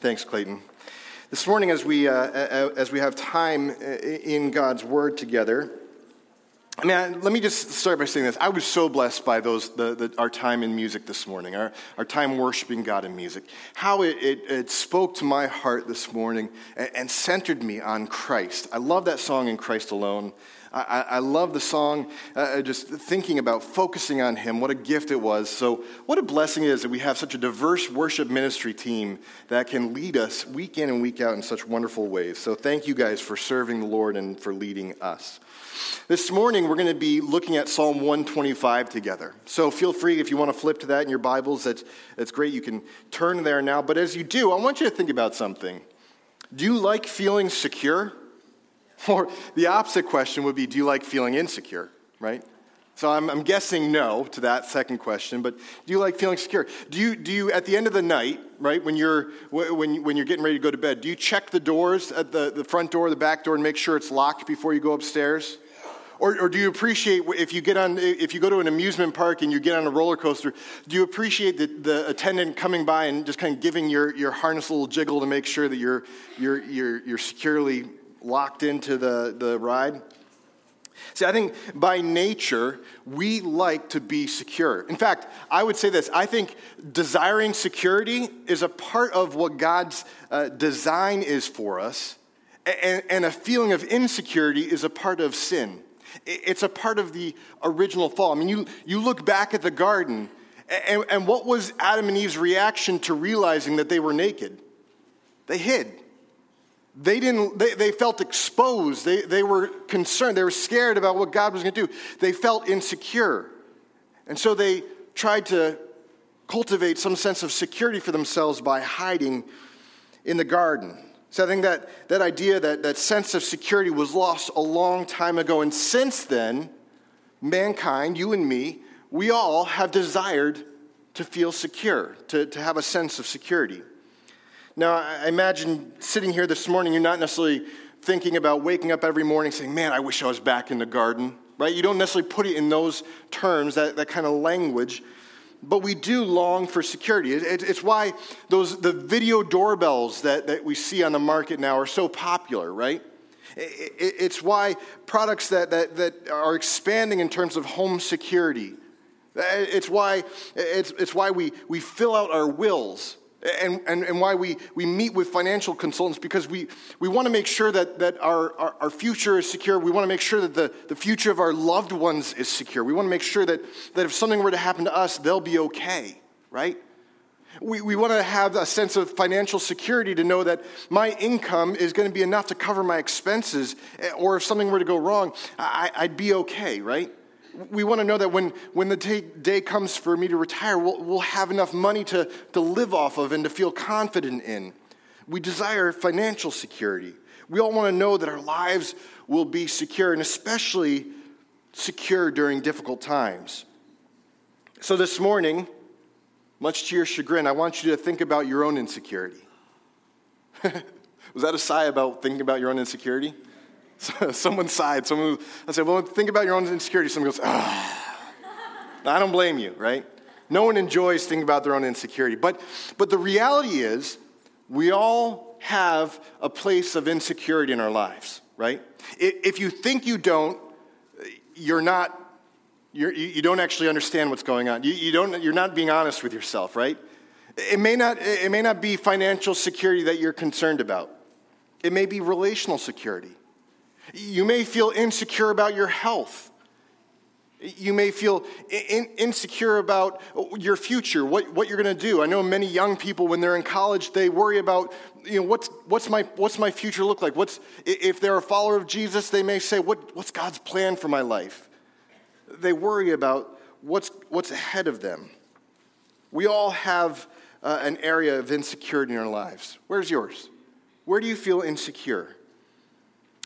Thanks, Clayton. This morning, as we, uh, as we have time in God's Word together, I mean, let me just start by saying this. I was so blessed by those, the, the, our time in music this morning, our, our time worshiping God in music. How it, it, it spoke to my heart this morning and, and, centered me on Christ. I love that song, In Christ Alone. I, I love the song, uh, uh, just thinking about focusing on Him. What a gift it was. So, what a blessing it is that we have such a diverse worship ministry team that can lead us week in and week out in such wonderful ways. So, thank you guys for serving the Lord and for leading us. This morning, we're going to be looking at Psalm 125 together. So, feel free if you want to flip to that in your Bibles, that's, that's great. You can turn there now. But as you do, I want you to think about something. Do you like feeling secure? Or the opposite question would be do you like feeling insecure, right? So I'm, I'm, guessing no to that second question, but do you like feeling secure? Do you, do you at the end of the night, right, when you're, when, when you're getting ready to go to bed, do you check the doors at the, the front door, the back door, and make sure it's locked before you go upstairs? Or, or do you appreciate if you get on, if you go to an amusement park and you get on a roller coaster, do you appreciate the, the attendant coming by and just kind of giving your, your harness a little jiggle to make sure that you're, you're, you're, you're securely locked into the, the ride? See, I think by nature, we like to be secure. In fact, I would say this I think desiring security is a part of what God's uh, design is for us, and, and a feeling of insecurity is a part of sin. It's a part of the original fall. I mean, you, you look back at the garden, and, and what was Adam and Eve's reaction to realizing that they were naked? They hid they didn't they, they felt exposed. They, they were concerned. They were scared about what god was going to do. They felt insecure. And so they tried to cultivate some sense of security for themselves by hiding in the garden. So i think that that idea that that sense of security was lost a long time ago. And since then mankind you and me we all have desired to feel secure to, to have a sense of security now, I imagine sitting here this morning, you're not necessarily thinking about waking up every morning saying, Man, I wish I was back in the garden, right? You don't necessarily put it in those terms, that, that kind of language. But we do long for security. It, it's why those, the video doorbells that, that we see on the market now are so popular, right? It's why products that, that, that are expanding in terms of home security. Uh, it's why, it's, it's why we, we fill out our wills and, and, and why we, we meet with financial consultants because we, we want to make sure that, that our, our, our, future is secure. We want to make sure that the, the future of our loved ones is secure. We want to make sure that, that if something were to happen to us, they'll be okay, right? We, we want to have a sense of financial security to know that my income is going to be enough to cover my expenses, eh, or if something were to go wrong, I, I'd be okay, right? We want to know that when, when the day, day comes for me to retire, we'll, we'll have enough money to, to live off of and to feel confident in. We desire financial security. We all want to know that our lives will be secure, and especially secure during difficult times. So, this morning, much to your chagrin, I want you to think about your own insecurity. Was that a sigh about thinking about your own insecurity? Someone sighed. Someone, I said, well, think about your own insecurity. Someone goes. I don't blame you, right? No one enjoys thinking about their own insecurity. But, but the reality is, we all have a place of insecurity in our lives, right? If you think you don't, you're not, you're, you don't actually understand what's going on. You, you don't, you're not being honest with yourself, right? It may, not, it may not be financial security that you're concerned about. It may be relational security. You may feel insecure about your health. You may feel in, insecure about your future, what, what you're going to do. I know many young people, when they're in college, they worry about, you know, what's, what's, my, what's my future look like? What's, if they're a follower of Jesus, they may say, what, what's God's plan for my life? They worry about what's, what's ahead of them. We all have uh, an area of insecurity in our lives. Where's yours? Where do you feel insecure?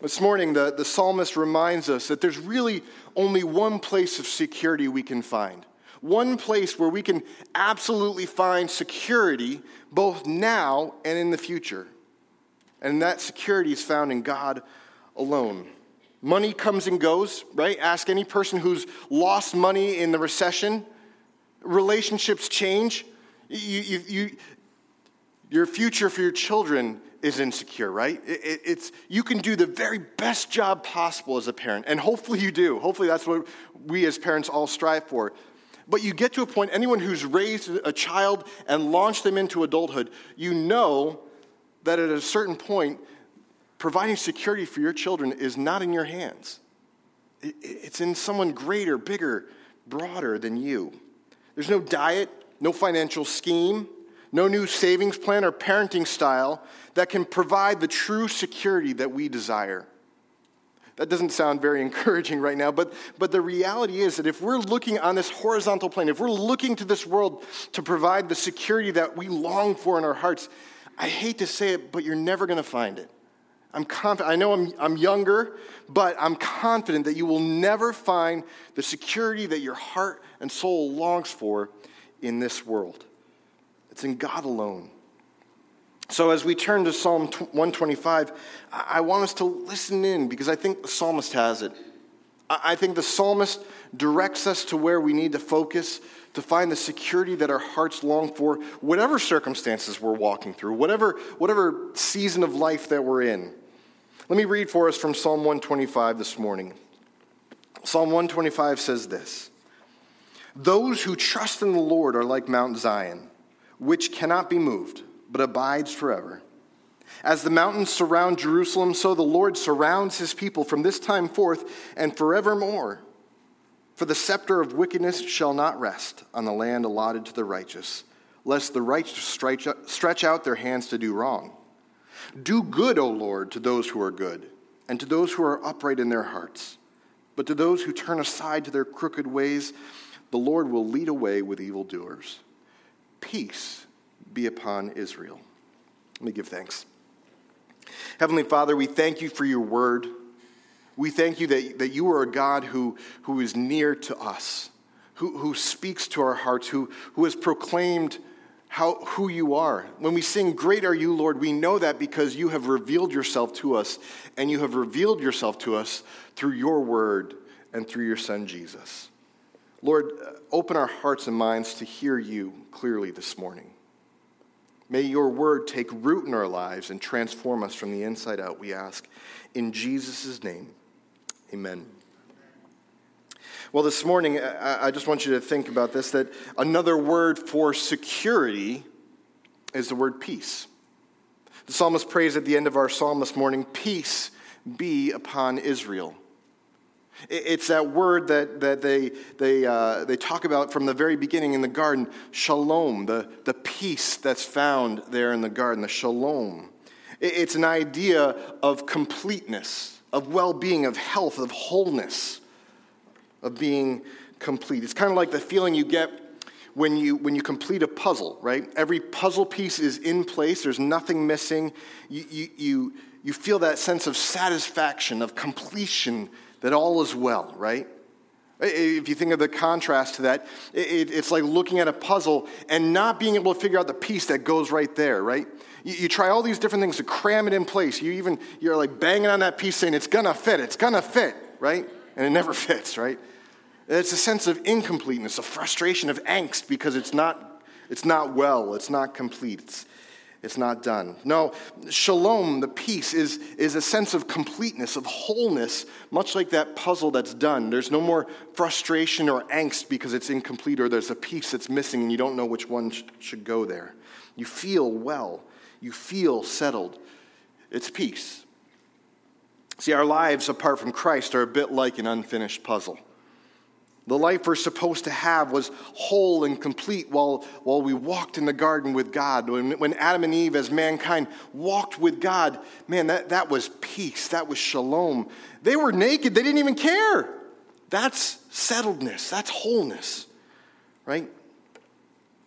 This morning, the, the psalmist reminds us that there's really only one place of security we can find. One place where we can absolutely find security both now and in the future. And that security is found in God alone. Money comes and goes, right? Ask any person who's lost money in the recession. Relationships change. You, you, you, Your future for your children is insecure, right? It, it, it's, you can do the very best job possible as a parent, and hopefully you do. Hopefully that's what we as parents all strive for. But you get to a point, anyone who's raised a child and launched them into adulthood, you know that at a certain point, providing security for your children is not in your hands. It's in someone greater, bigger, broader than you. There's no diet, no financial scheme, no new savings plan or parenting style that can provide the true security that we desire. That doesn't sound very encouraging right now, but, but the reality is that if we're looking on this horizontal plane, if we're looking to this world to provide the security that we long for in our hearts, I hate to say it, but you're never going to find it. I'm confident, I know I'm, I'm younger, but I'm confident that you will never find the security that your heart and soul longs for in this world. It's in God alone. So, as we turn to Psalm 125, I want us to listen in because I think the psalmist has it. I think the psalmist directs us to where we need to focus to find the security that our hearts long for, whatever circumstances we're walking through, whatever, whatever season of life that we're in. Let me read for us from Psalm 125 this morning. Psalm 125 says this Those who trust in the Lord are like Mount Zion which cannot be moved, but abides forever. As the mountains surround Jerusalem, so the Lord surrounds his people from this time forth and forevermore. For the scepter of wickedness shall not rest on the land allotted to the righteous, lest the righteous stretch out their hands to do wrong. Do good, O Lord, to those who are good, and to those who are upright in their hearts. But to those who turn aside to their crooked ways, the Lord will lead away with evildoers peace be upon Israel. Let me give thanks. Heavenly Father, we thank you for your word. We thank you that, that you are a God who, who is near to us, who, who speaks to our hearts, who, who has proclaimed how, who you are. When we sing, Great are you, Lord, we know that because you have revealed yourself to us, and you have revealed yourself to us through your word and through your Son, Jesus. Lord, uh, open our hearts and minds to hear you clearly this morning. May your word take root in our lives and transform us from the inside out, we ask. In Jesus' name, amen. Well, this morning, I just want you to think about this that another word for security is the word peace. The psalmist prays at the end of our psalm this morning Peace be upon Israel. It's that word that, that they, they, uh, they talk about from the very beginning in the garden shalom, the, the peace that's found there in the garden, the shalom. It's an idea of completeness, of well being, of health, of wholeness, of being complete. It's kind of like the feeling you get when you, when you complete a puzzle, right? Every puzzle piece is in place, there's nothing missing. You, you, you, you feel that sense of satisfaction, of completion that all is well, right? If you think of the contrast to that, it's like looking at a puzzle and not being able to figure out the piece that goes right there, right? You, try all these different things to cram it in place. You even, you're like banging on that piece saying, it's gonna fit, it's gonna fit, right? And it never fits, right? It's a sense of incompleteness, a frustration, of angst because it's not, it's not well, it's not complete. It's, it's not done. No, shalom, the peace, is, is a sense of completeness, of wholeness, much like that puzzle that's done. There's no more frustration or angst because it's incomplete or there's a piece that's missing and you don't know which one sh- should go there. You feel well, you feel settled. It's peace. See, our lives apart from Christ are a bit like an unfinished puzzle. The life we're supposed to have was whole and complete while, while we walked in the garden with God. When, when Adam and Eve, as mankind, walked with God, man, that, that was peace. That was shalom. They were naked, they didn't even care. That's settledness, that's wholeness, right?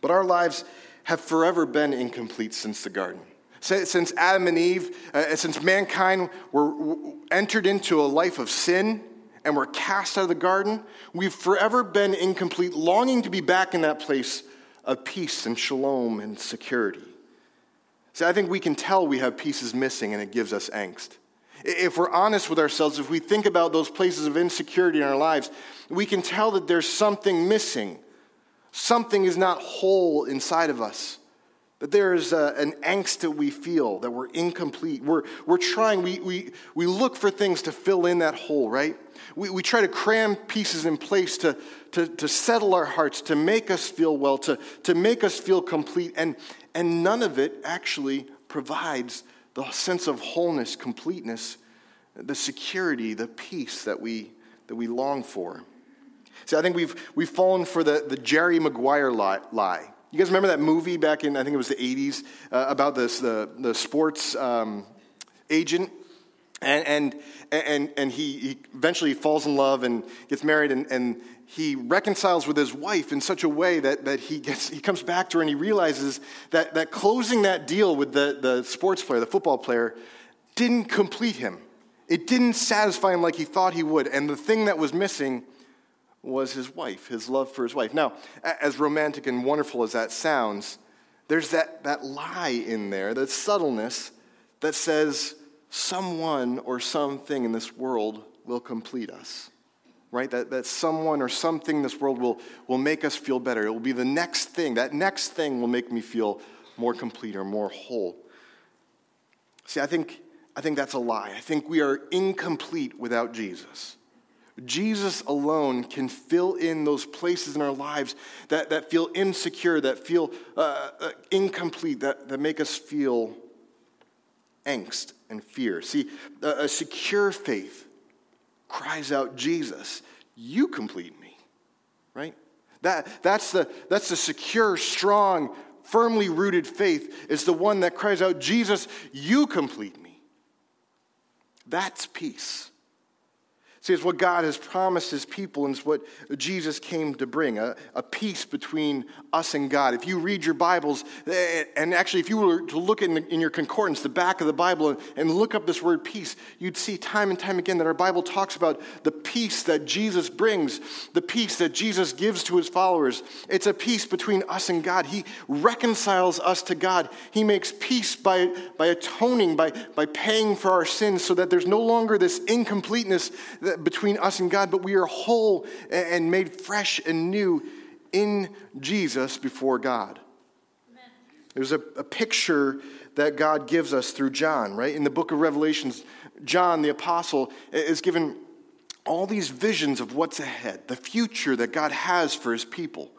But our lives have forever been incomplete since the garden. Since Adam and Eve, uh, since mankind were entered into a life of sin, and we're cast out of the garden, we've forever been incomplete, longing to be back in that place of peace and shalom and security. See, I think we can tell we have pieces missing and it gives us angst. If we're honest with ourselves, if we think about those places of insecurity in our lives, we can tell that there's something missing. Something is not whole inside of us. That there is a, an angst that we feel, that we're incomplete. We're, we're trying, we, we, we look for things to fill in that hole, right? We, we try to cram pieces in place to, to, to settle our hearts, to make us feel well, to, to make us feel complete. And, and none of it actually provides the sense of wholeness, completeness, the security, the peace that we, that we long for. See, I think we've, we've fallen for the, the Jerry Maguire lie. You guys remember that movie back in, I think it was the 80s, uh, about this, the, the sports um, agent? And, and, and, and he, he eventually falls in love and gets married, and, and he reconciles with his wife in such a way that, that he, gets, he comes back to her and he realizes that, that closing that deal with the, the sports player, the football player, didn't complete him. It didn't satisfy him like he thought he would. And the thing that was missing was his wife, his love for his wife. Now, as romantic and wonderful as that sounds, there's that, that lie in there, that subtleness that says someone or something in this world will complete us. Right? That, that someone or something in this world will, will make us feel better. It will be the next thing. That next thing will make me feel more complete or more whole. See, I think, I think that's a lie. I think we are incomplete without Jesus. Jesus alone can fill in those places in our lives that, that feel insecure, that feel uh, uh, incomplete, that, that make us feel angst and fear. See, a, a secure faith cries out, Jesus, you complete me, right? That, that's, the, that's the secure, strong, firmly rooted faith, is the one that cries out, Jesus, you complete me. That's peace. See, it's what God has promised his people, and it's what Jesus came to bring a, a, peace between us and God. If you read your Bibles, eh, and actually, if you were to look in, the, in your concordance, the back of the Bible, and, and look up this word peace, you'd see time and time again that our Bible talks about the peace that Jesus brings, the peace that Jesus gives to his followers. It's a peace between us and God. He reconciles us to God, He makes peace by, by atoning, by, by paying for our sins, so that there's no longer this incompleteness. That, between us and God, but we are whole and made fresh and new in Jesus before God. Amen. There's a, a picture that God gives us through John, right? In the book of Revelations, John, the apostle, is given all these visions of what's ahead, the future that God has for his people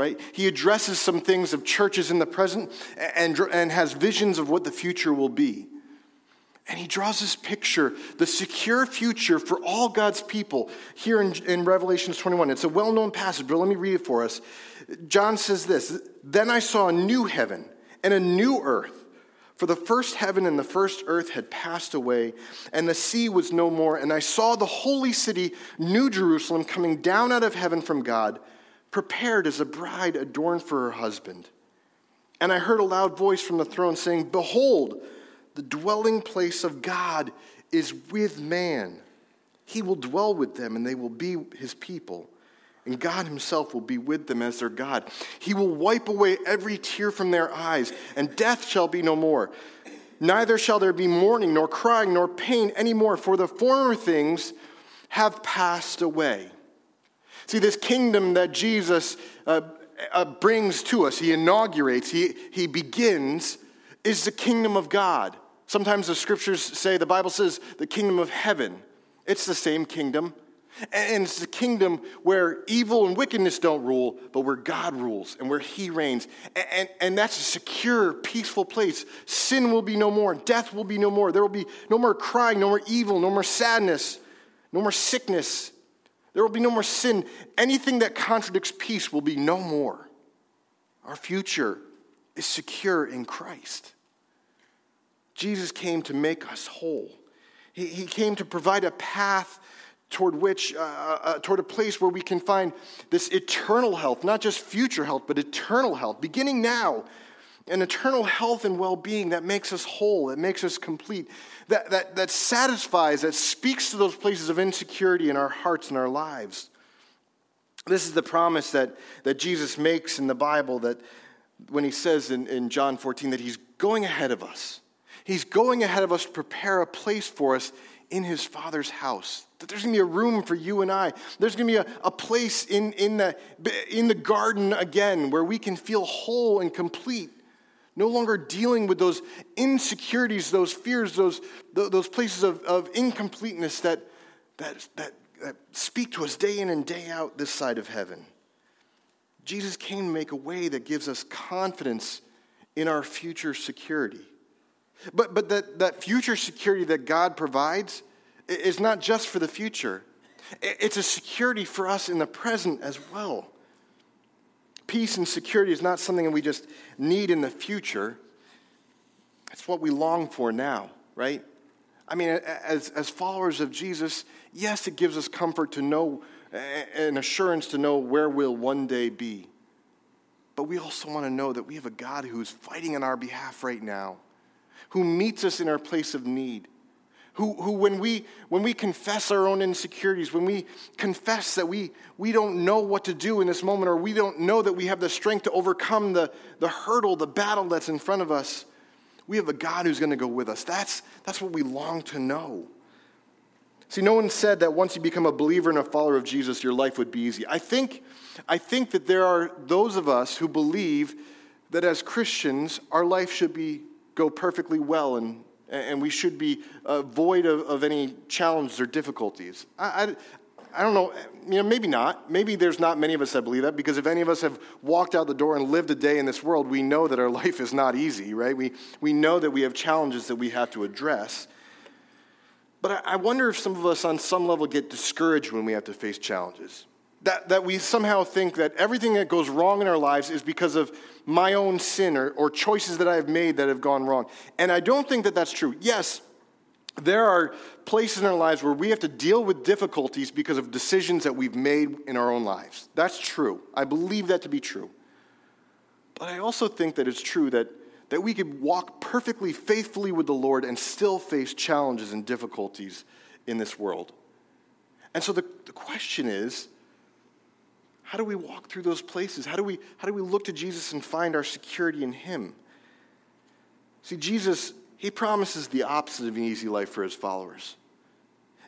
right? He addresses some things of churches in the present and, and has visions of what the future will be. And he draws this picture, the secure future for all God's people here in, in Revelation 21. It's a well known passage, but let me read it for us. John says this Then I saw a new heaven and a new earth. For the first heaven and the first earth had passed away, and the sea was no more. And I saw the holy city, New Jerusalem, coming down out of heaven from God, prepared as a bride adorned for her husband. And I heard a loud voice from the throne saying, Behold, the dwelling place of God is with man. He will dwell with them, and they will be his people. And God himself will be with them as their God. He will wipe away every tear from their eyes, and death shall be no more. Neither shall there be mourning, nor crying, nor pain anymore, for the former things have passed away. See, this kingdom that Jesus uh, uh, brings to us, he inaugurates, he, he begins, is the kingdom of God. Sometimes the scriptures say, the Bible says, the kingdom of heaven. It's the same kingdom. And it's the kingdom where evil and wickedness don't rule, but where God rules and where He reigns. And, and, that's a secure, peaceful place. Sin will be no more. Death will be no more. There will be no more crying, no more evil, no more sadness, no more sickness. There will be no more sin. Anything that contradicts peace will be no more. Our future is secure in Christ. Jesus came to make us whole. He, he came to provide a path toward which, uh, uh, uh, toward a place where we can find this eternal health, not just future health, but eternal health, beginning now. An eternal health and well being that makes us whole, that makes us complete, that, that, that satisfies, that speaks to those places of insecurity in our hearts and our lives. This is the promise that, that Jesus makes in the Bible that when he says in, in John 14 that he's going ahead of us He's going ahead of us to prepare a place for us in his Father's house. That there's going to be a room for you and I. There's going to be a, a place in, in, the, in the garden again where we can feel whole and complete, no longer dealing with those insecurities, those fears, those, those places of, of incompleteness that, that, that, that speak to us day in and day out this side of heaven. Jesus came to make a way that gives us confidence in our future security. But, but that, that future security that God provides is not just for the future, it's a security for us in the present as well. Peace and security is not something that we just need in the future, it's what we long for now, right? I mean, as, as followers of Jesus, yes, it gives us comfort to know and assurance to know where we'll one day be. But we also want to know that we have a God who's fighting on our behalf right now, who meets us in our place of need, who, who when, we, when we confess our own insecurities, when we confess that we, we don't know what to do in this moment, or we don't know that we have the strength to overcome the, the hurdle, the battle that's in front of us, we have a God who's going to go with us. That's, that's what we long to know. See, no one said that once you become a believer and a follower of Jesus, your life would be easy. I think, I think that there are those of us who believe that as Christians, our life should be, go perfectly well and, and we should be uh, void of, of any challenges or difficulties. I, I, I don't know, you know, maybe not. Maybe there's not many of us that believe that because if any of us have walked out the door and lived a day in this world, we know that our life is not easy, right? We, we know that we have challenges that we have to address. But I wonder if some of us, on some level, get discouraged when we have to face challenges. That, that we somehow think that everything that goes wrong in our lives is because of my own sin or, or choices that I have made that have gone wrong. And I don't think that that's true. Yes, there are places in our lives where we have to deal with difficulties because of decisions that we've made in our own lives. That's true. I believe that to be true. But I also think that it's true that that we could walk perfectly faithfully with the Lord and still face challenges and difficulties in this world. And so the, the question is how do we walk through those places? How do, we, how do we look to Jesus and find our security in Him? See, Jesus, He promises the opposite of an easy life for His followers.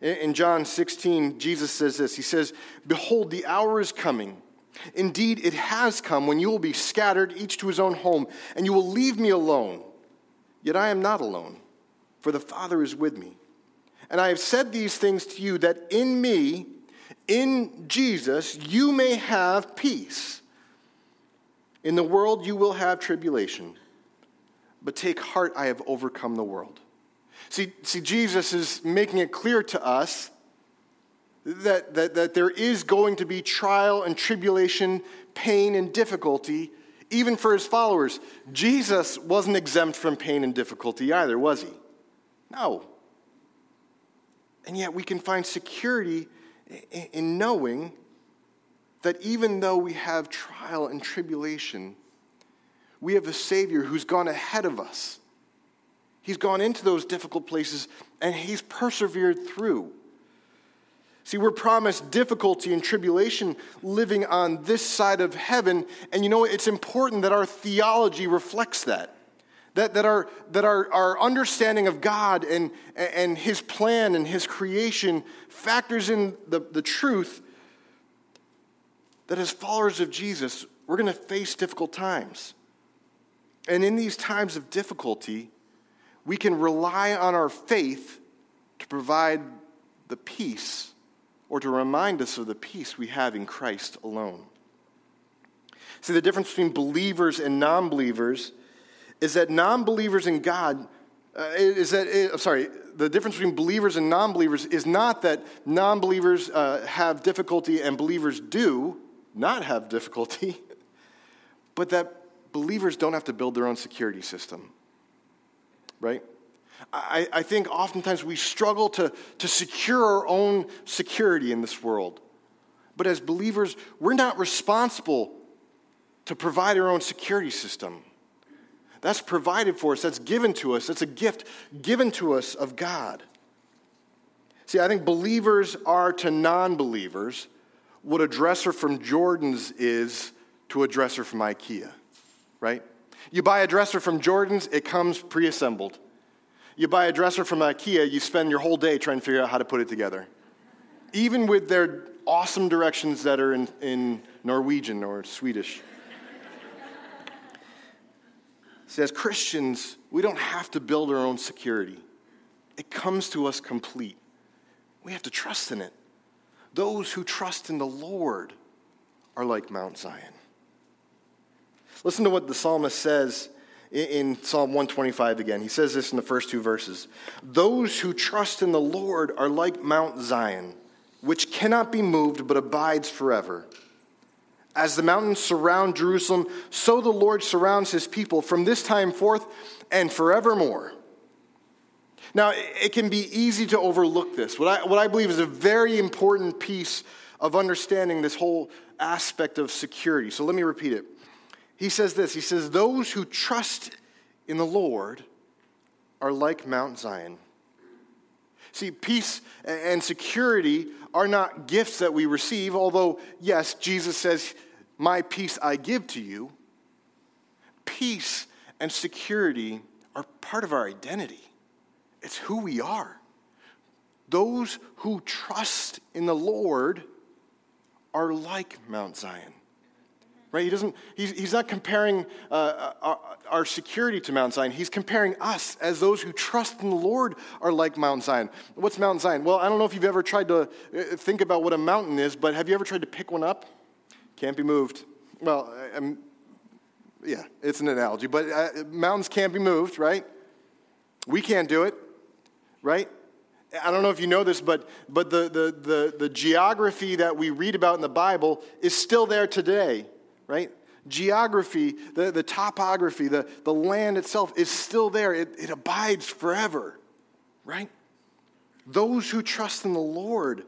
In, in John 16, Jesus says this He says, Behold, the hour is coming Indeed, it has come when you will be scattered, each to his own home, and you will leave me alone. Yet I am not alone, for the Father is with me. And I have said these things to you that in me, in Jesus, you may have peace. In the world you will have tribulation, but take heart, I have overcome the world. See, see Jesus is making it clear to us that, that, that there is going to be trial and tribulation, pain and difficulty, even for his followers. Jesus wasn't exempt from pain and difficulty either, was he? No. And yet we can find security in knowing that even though we have trial and tribulation, we have a Savior who's gone ahead of us. He's gone into those difficult places and he's persevered through. See, we're promised difficulty and tribulation living on this side of heaven. And you know, it's important that our theology reflects that. That, that, our, that our, our understanding of God and, and His plan and His creation factors in the, the truth that as followers of Jesus, we're going to face difficult times. And in these times of difficulty, we can rely on our faith to provide the peace or to remind us of the peace we have in Christ alone. See, the difference between believers and non believers is that non believers in God, uh, is that, uh, sorry, the difference between believers and non believers is not that non believers uh, have difficulty and believers do not have difficulty, but that believers don't have to build their own security system, right? I, I think oftentimes we struggle to, to secure our own security in this world. But as believers, we're not responsible to provide our own security system. That's provided for us, that's given to us, that's a gift given to us of God. See, I think believers are to non believers what a dresser from Jordan's is to a dresser from IKEA, right? You buy a dresser from Jordan's, it comes pre assembled. You buy a dresser from IKEA, you spend your whole day trying to figure out how to put it together. Even with their awesome directions that are in, in Norwegian or Swedish. As Christians, we don't have to build our own security, it comes to us complete. We have to trust in it. Those who trust in the Lord are like Mount Zion. Listen to what the psalmist says in Psalm 125 again. He says this in the first two verses Those who trust in the Lord are like Mount Zion, which cannot be moved but abides forever. As the mountains surround Jerusalem, so the Lord surrounds his people from this time forth and forevermore. Now, it can be easy to overlook this. What I, what I believe is a very important piece of understanding this whole aspect of security. So let me repeat it. He says this He says, Those who trust in the Lord are like Mount Zion. See, peace and security are not gifts that we receive, although, yes, Jesus says, My peace I give to you. Peace and security are part of our identity. It's who we are. Those who trust in the Lord are like Mount Zion. Right? He doesn't, he's, he's not comparing uh, our, our, security to Mount Zion. He's comparing us as those who trust in the Lord are like Mount Zion. What's Mount Zion? Well, I don't know if you've ever tried to uh, think about what a mountain is, but have you ever tried to pick one up? Can't be moved. Well, I'm, yeah, it's an analogy, but uh, mountains can't be moved, right? We can't do it right? I don't know if you know this, but, but the, the, the, the geography that we read about in the Bible is still there today, right? Geography, the, the topography, the, the land itself is still there. It, it abides forever, right? Those who trust in the Lord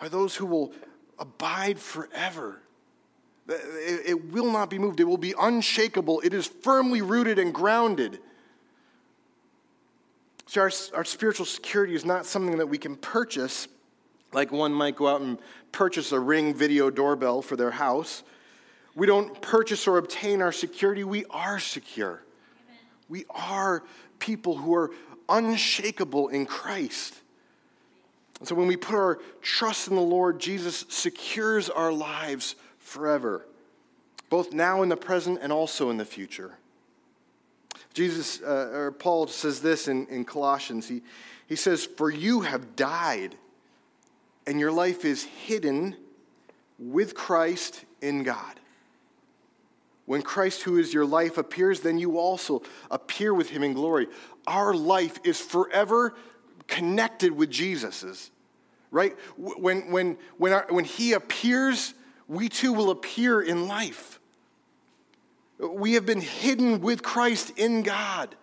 are those who will abide forever. It, it will not be moved, it will be unshakable. It is firmly rooted and grounded so, our, our spiritual security is not something that we can purchase, like one might go out and purchase a ring video doorbell for their house. We don't purchase or obtain our security, we are secure. Amen. We are people who are unshakable in Christ. And so when we put our trust in the Lord, Jesus secures our lives forever, both now in the present and also in the future. Jesus, uh, or Paul says this in, in Colossians. He, he says, For you have died, and your life is hidden with Christ in God. When Christ, who is your life, appears, then you also appear with him in glory. Our life is forever connected with Jesus's, right? When, when, when, our, when he appears, we too will appear in life. We have been hidden with Christ in God.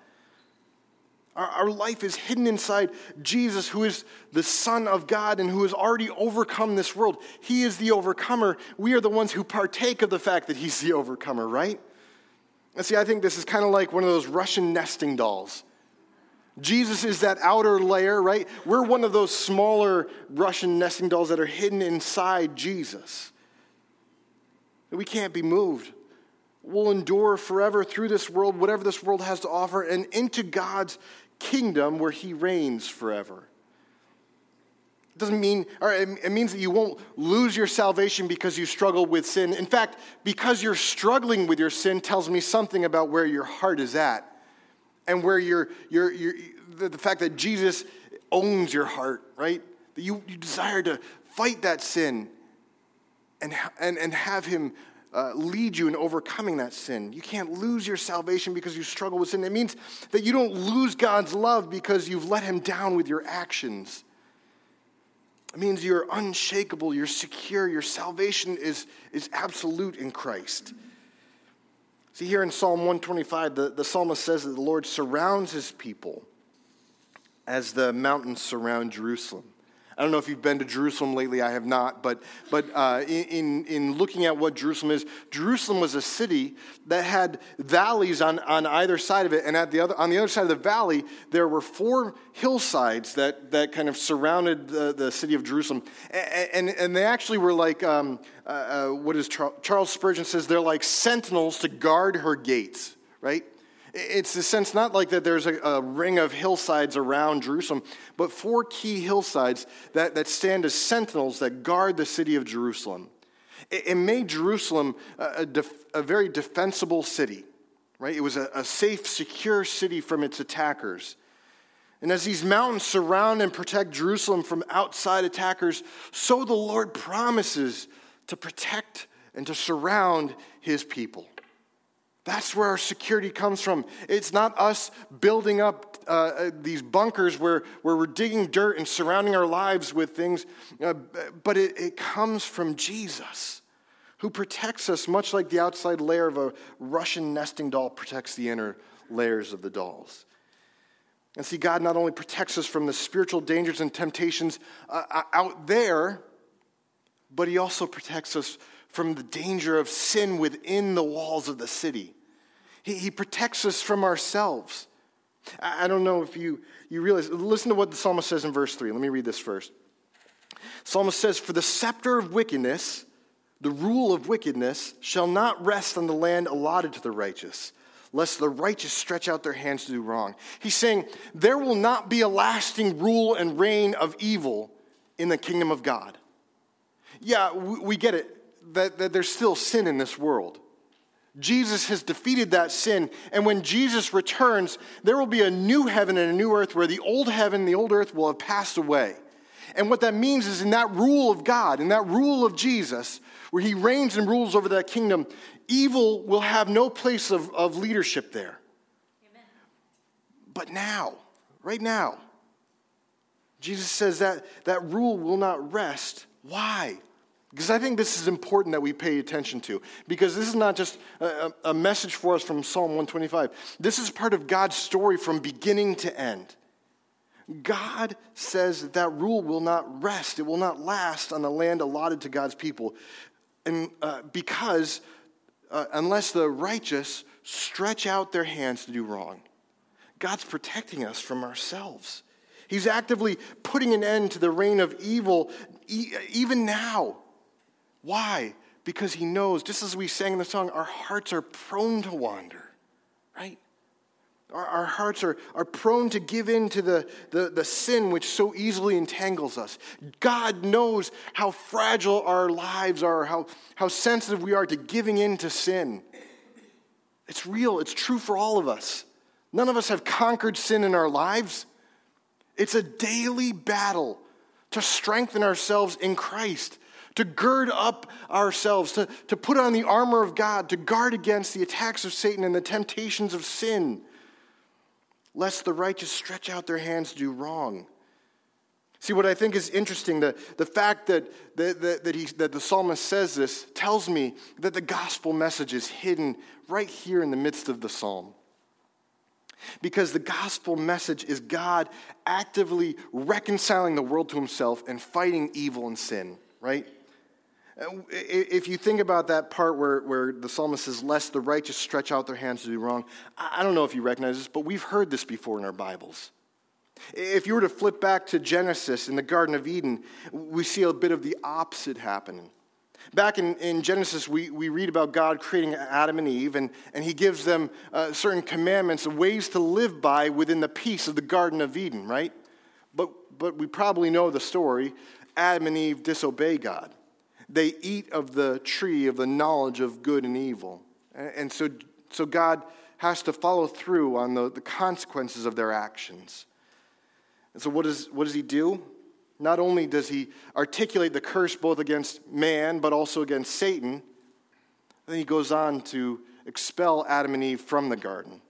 Our, our, life is hidden inside Jesus, who is the Son of God and who has already overcome this world. He is the overcomer. We are the ones who partake of the fact that He's the overcomer, right? And see, I think this is kind of like one of those Russian nesting dolls. Jesus is that outer layer, right? We're one of those smaller Russian nesting dolls that are hidden inside Jesus. We can't be moved We'll endure forever through this world, whatever this world has to offer, and into God's kingdom where He reigns forever. It doesn't mean, or it means that you won't lose your salvation because you struggle with sin. In fact, because you're struggling with your sin tells me something about where your heart is at and where you're, you're, you're the, the fact that Jesus owns your heart, right? That you, you desire to fight that sin and, and, and have Him uh, lead you in overcoming that sin. You can't lose your salvation because you struggle with sin. It means that you don't lose God's love because you've let Him down with your actions. It means you're unshakable, you're secure, your salvation is, is absolute in Christ. See, here in Psalm 125, the, the psalmist says that the Lord surrounds his people as the mountains surround Jerusalem. I don't know if you've been to Jerusalem lately. I have not. But, but uh, in, in looking at what Jerusalem is, Jerusalem was a city that had valleys on, on either side of it. And at the other, on the other side of the valley, there were four hillsides that, that kind of surrounded the, the city of Jerusalem. And, and, and they actually were like, um, uh, uh, what is Charles Spurgeon says, they're like sentinels to guard her gates, right? It's the sense not like that there's a, a, ring of hillsides around Jerusalem, but four key hillsides that, that stand as sentinels that guard the city of Jerusalem. It, it made Jerusalem a, a, def, a very defensible city, right? It was a, a safe, secure city from its attackers. And as these mountains surround and protect Jerusalem from outside attackers, so the Lord promises to protect and to surround his people. That's where our security comes from. It's not us building up uh, uh, these bunkers where, where we're digging dirt and surrounding our lives with things, uh, but it, it comes from Jesus, who protects us much like the outside layer of a Russian nesting doll protects the inner layers of the dolls. And see, God not only protects us from the spiritual dangers and temptations uh, uh out there, but He also protects us from the danger of sin within the walls of the city. He, he protects us from ourselves. I, I don't know if you, you realize, listen to what the psalmist says in verse 3. Let me read this first. Psalmist says, For the scepter of wickedness, the rule of wickedness, shall not rest on the land allotted to the righteous, lest the righteous stretch out their hands to do wrong. He's saying, There will not be a lasting rule and reign of evil in the kingdom of God. Yeah, we, we get it, that, that there's still sin in this world. Jesus has defeated that sin. And when Jesus returns, there will be a new heaven and a new earth where the old heaven and the old earth will have passed away. And what that means is in that rule of God, in that rule of Jesus, where he reigns and rules over that kingdom, evil will have no place of, of leadership there. Amen. But now, right now, Jesus says that that rule will not rest. Why? Because I think this is important that we pay attention to. Because this is not just a, a, message for us from Psalm 125. This is part of God's story from beginning to end. God says that rule will not rest, it will not last on the land allotted to God's people. And uh, because uh, unless the righteous stretch out their hands to do wrong, God's protecting us from ourselves. He's actively putting an end to the reign of evil e- even now. Why? Because he knows, just as we sang in the song, our hearts are prone to wander, right? Our, our hearts are, are prone to give in to the, the, the sin which so easily entangles us. God knows how fragile our lives are, how, how sensitive we are to giving in to sin. It's real, it's true for all of us. None of us have conquered sin in our lives. It's a daily battle to strengthen ourselves in Christ to gird up ourselves, to, to put on the armor of God, to guard against the attacks of Satan and the temptations of sin, lest the righteous stretch out their hands to do wrong. See, what I think is interesting, the, the fact that, that, that, he, that the psalmist says this tells me that the gospel message is hidden right here in the midst of the psalm. Because the gospel message is God actively reconciling the world to himself and fighting evil and sin, right? If you think about that part where, where the psalmist says, Lest the righteous stretch out their hands to do wrong, I don't know if you recognize this, but we've heard this before in our Bibles. If you were to flip back to Genesis in the Garden of Eden, we see a bit of the opposite happening. Back in, in Genesis, we, we read about God creating Adam and Eve, and, and he gives them uh, certain commandments, ways to live by within the peace of the Garden of Eden, right? But, but we probably know the story. Adam and Eve disobey God they eat of the tree of the knowledge of good and evil. And so, so God has to follow through on the, the consequences of their actions. And so, what, is, what does he do? Not only does he articulate the curse both against man, but also against Satan, then he goes on to expel Adam and Eve from the garden.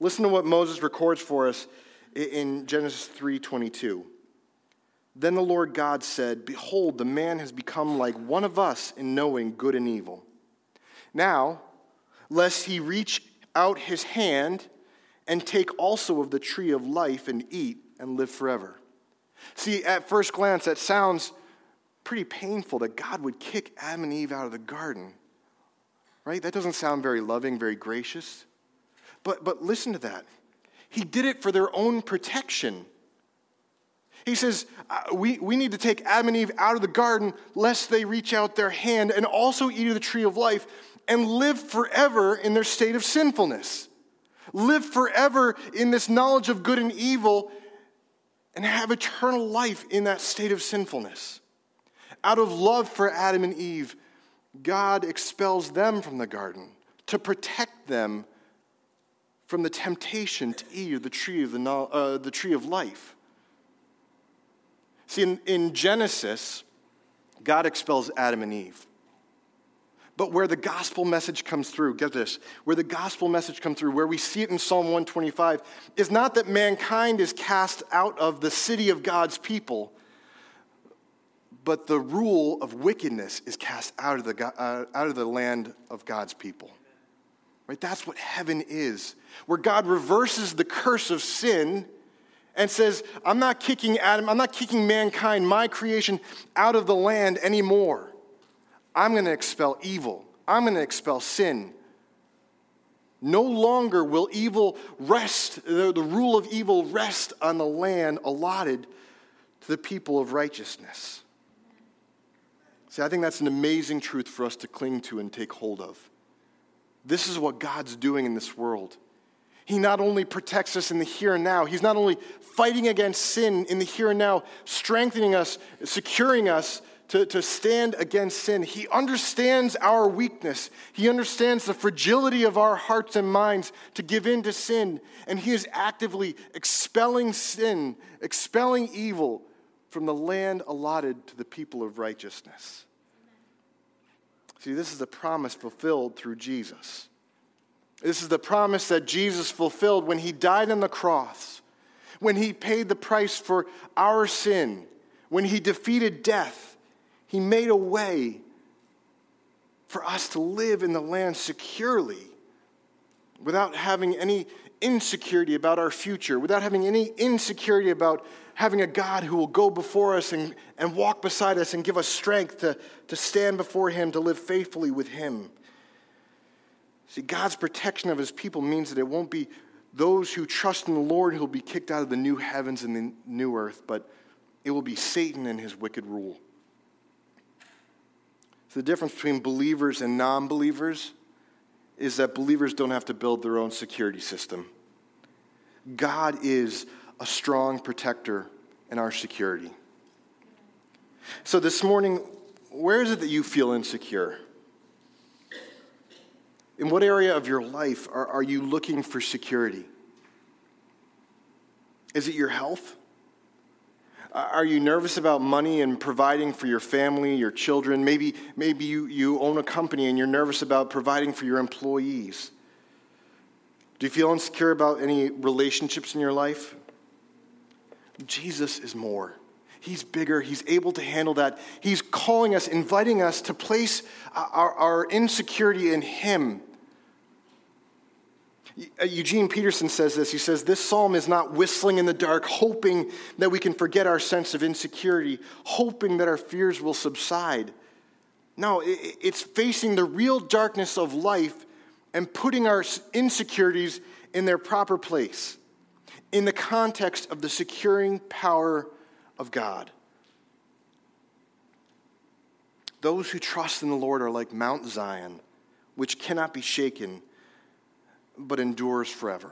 Listen to what Moses records for us in Genesis 3:22. Then the Lord God said, Behold, the man has become like one of us in knowing good and evil. Now, lest he reach out his hand and take also of the tree of life and eat and live forever. See, at first glance, that sounds pretty painful that God would kick Adam and Eve out of the garden. Right? That doesn't sound very loving, very gracious. But, but listen to that. He did it for their own protection. He says, uh, we, we need to take Adam and Eve out of the garden lest they reach out their hand and also eat of the tree of life and live forever in their state of sinfulness. Live forever in this knowledge of good and evil and have eternal life in that state of sinfulness. Out of love for Adam and Eve, God expels them from the garden to protect them from the temptation to eat of the tree of, the, uh, the tree of life. See, in, in Genesis, God expels Adam and Eve. But where the gospel message comes through, get this, where the gospel message comes through, where we see it in Psalm 125, is not that mankind is cast out of the city of God's people, but the rule of wickedness is cast out of the, uh, out of the land of God's people. Right? That's what heaven is, where God reverses the curse of sin and says, I'm not kicking Adam, I'm not kicking mankind, my creation, out of the land anymore. I'm going to expel evil. I'm going to expel sin. No longer will evil rest, the, the rule of evil rest on the land allotted to the people of righteousness. See, I think that's an amazing truth for us to cling to and take hold of. This is what God's doing in this world. He not only protects us in the here and now, He's not only fighting against sin in the here and now, strengthening us, securing us to, to stand against sin. He understands our weakness. He understands the fragility of our hearts and minds to give in to sin. And He is actively expelling sin, expelling evil from the land allotted to the people of righteousness. See, this is the promise fulfilled through Jesus. This is the promise that Jesus fulfilled when he died on the cross, when he paid the price for our sin, when he defeated death. He made a way for us to live in the land securely without having any insecurity about our future, without having any insecurity about having a God who will go before us and, and walk beside us and give us strength to, to stand before Him, to live faithfully with Him. See, God's protection of His people means that it won't be those who trust in the Lord who will be kicked out of the new heavens and the new earth, but it will be Satan and his wicked rule. So the difference between believers and non believers is that believers don't have to build their own security system. God is a strong protector in our security. So this morning, where is it that you feel insecure? In what area of your life are, are you looking for security? Is it your health? Are you nervous about money and providing for your family, your children? Maybe, maybe you, you own a company and you're nervous about providing for your employees. Do you feel insecure about any relationships in your life? Jesus is more. He's bigger. He's able to handle that. He's calling us, inviting us to place our, our insecurity in Him uh, Eugene Peterson says this. He says, This psalm is not whistling in the dark, hoping that we can forget our sense of insecurity, hoping that our fears will subside. No, it's facing the real darkness of life and putting our insecurities in their proper place in the context of the securing power of God. Those who trust in the Lord are like Mount Zion, which cannot be shaken but endures forever.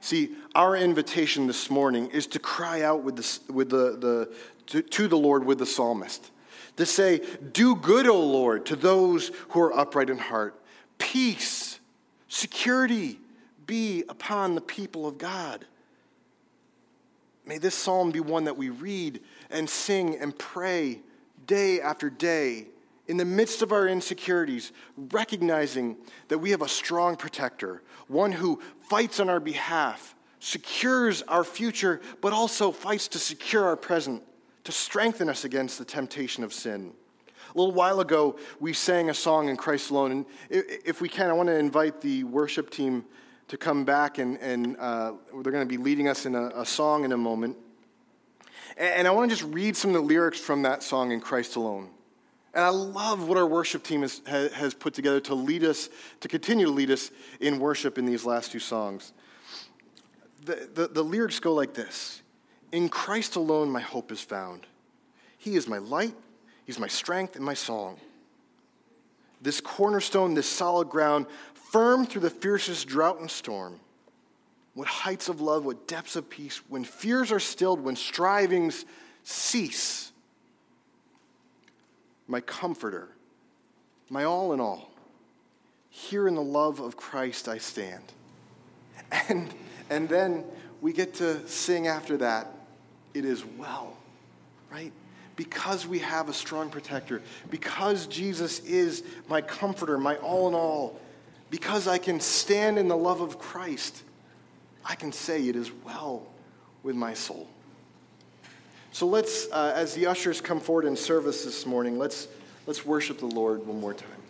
See, our invitation this morning is to cry out with the, with the, the, to, to the Lord with the psalmist, to say, Do good, O Lord, to those who are upright in heart. Peace, security be upon the people of God. May this psalm be one that we read and sing and pray day after day in the midst of our insecurities, recognizing that we have a strong protector, one who fights on our behalf, secures our future, but also fights to secure our present, to strengthen us against the temptation of sin. A little while ago, we sang a song in Christ Alone, and if we can, I want to invite the worship team to come back, and, and uh, they're going to be leading us in a, a song in a moment. And I want to just read some of the lyrics from that song in Christ Alone. And I love what our worship team has, has put together to lead us, to continue to lead us in worship in these last two songs. The, the, the lyrics go like this In Christ alone, my hope is found. He is my light, He's my strength, and my song. This cornerstone, this solid ground, firm through the fiercest drought and storm. What heights of love, what depths of peace, when fears are stilled, when strivings cease my comforter, my all in all. Here in the love of Christ I stand. And, and then we get to sing after that, It is well, right? Because we have a strong protector, because Jesus is my comforter, my all in all, because I can stand in the love of Christ, I can say it is well with my soul. So let's, uh, as the ushers come forward in service this morning, let's, let's worship the Lord one more time.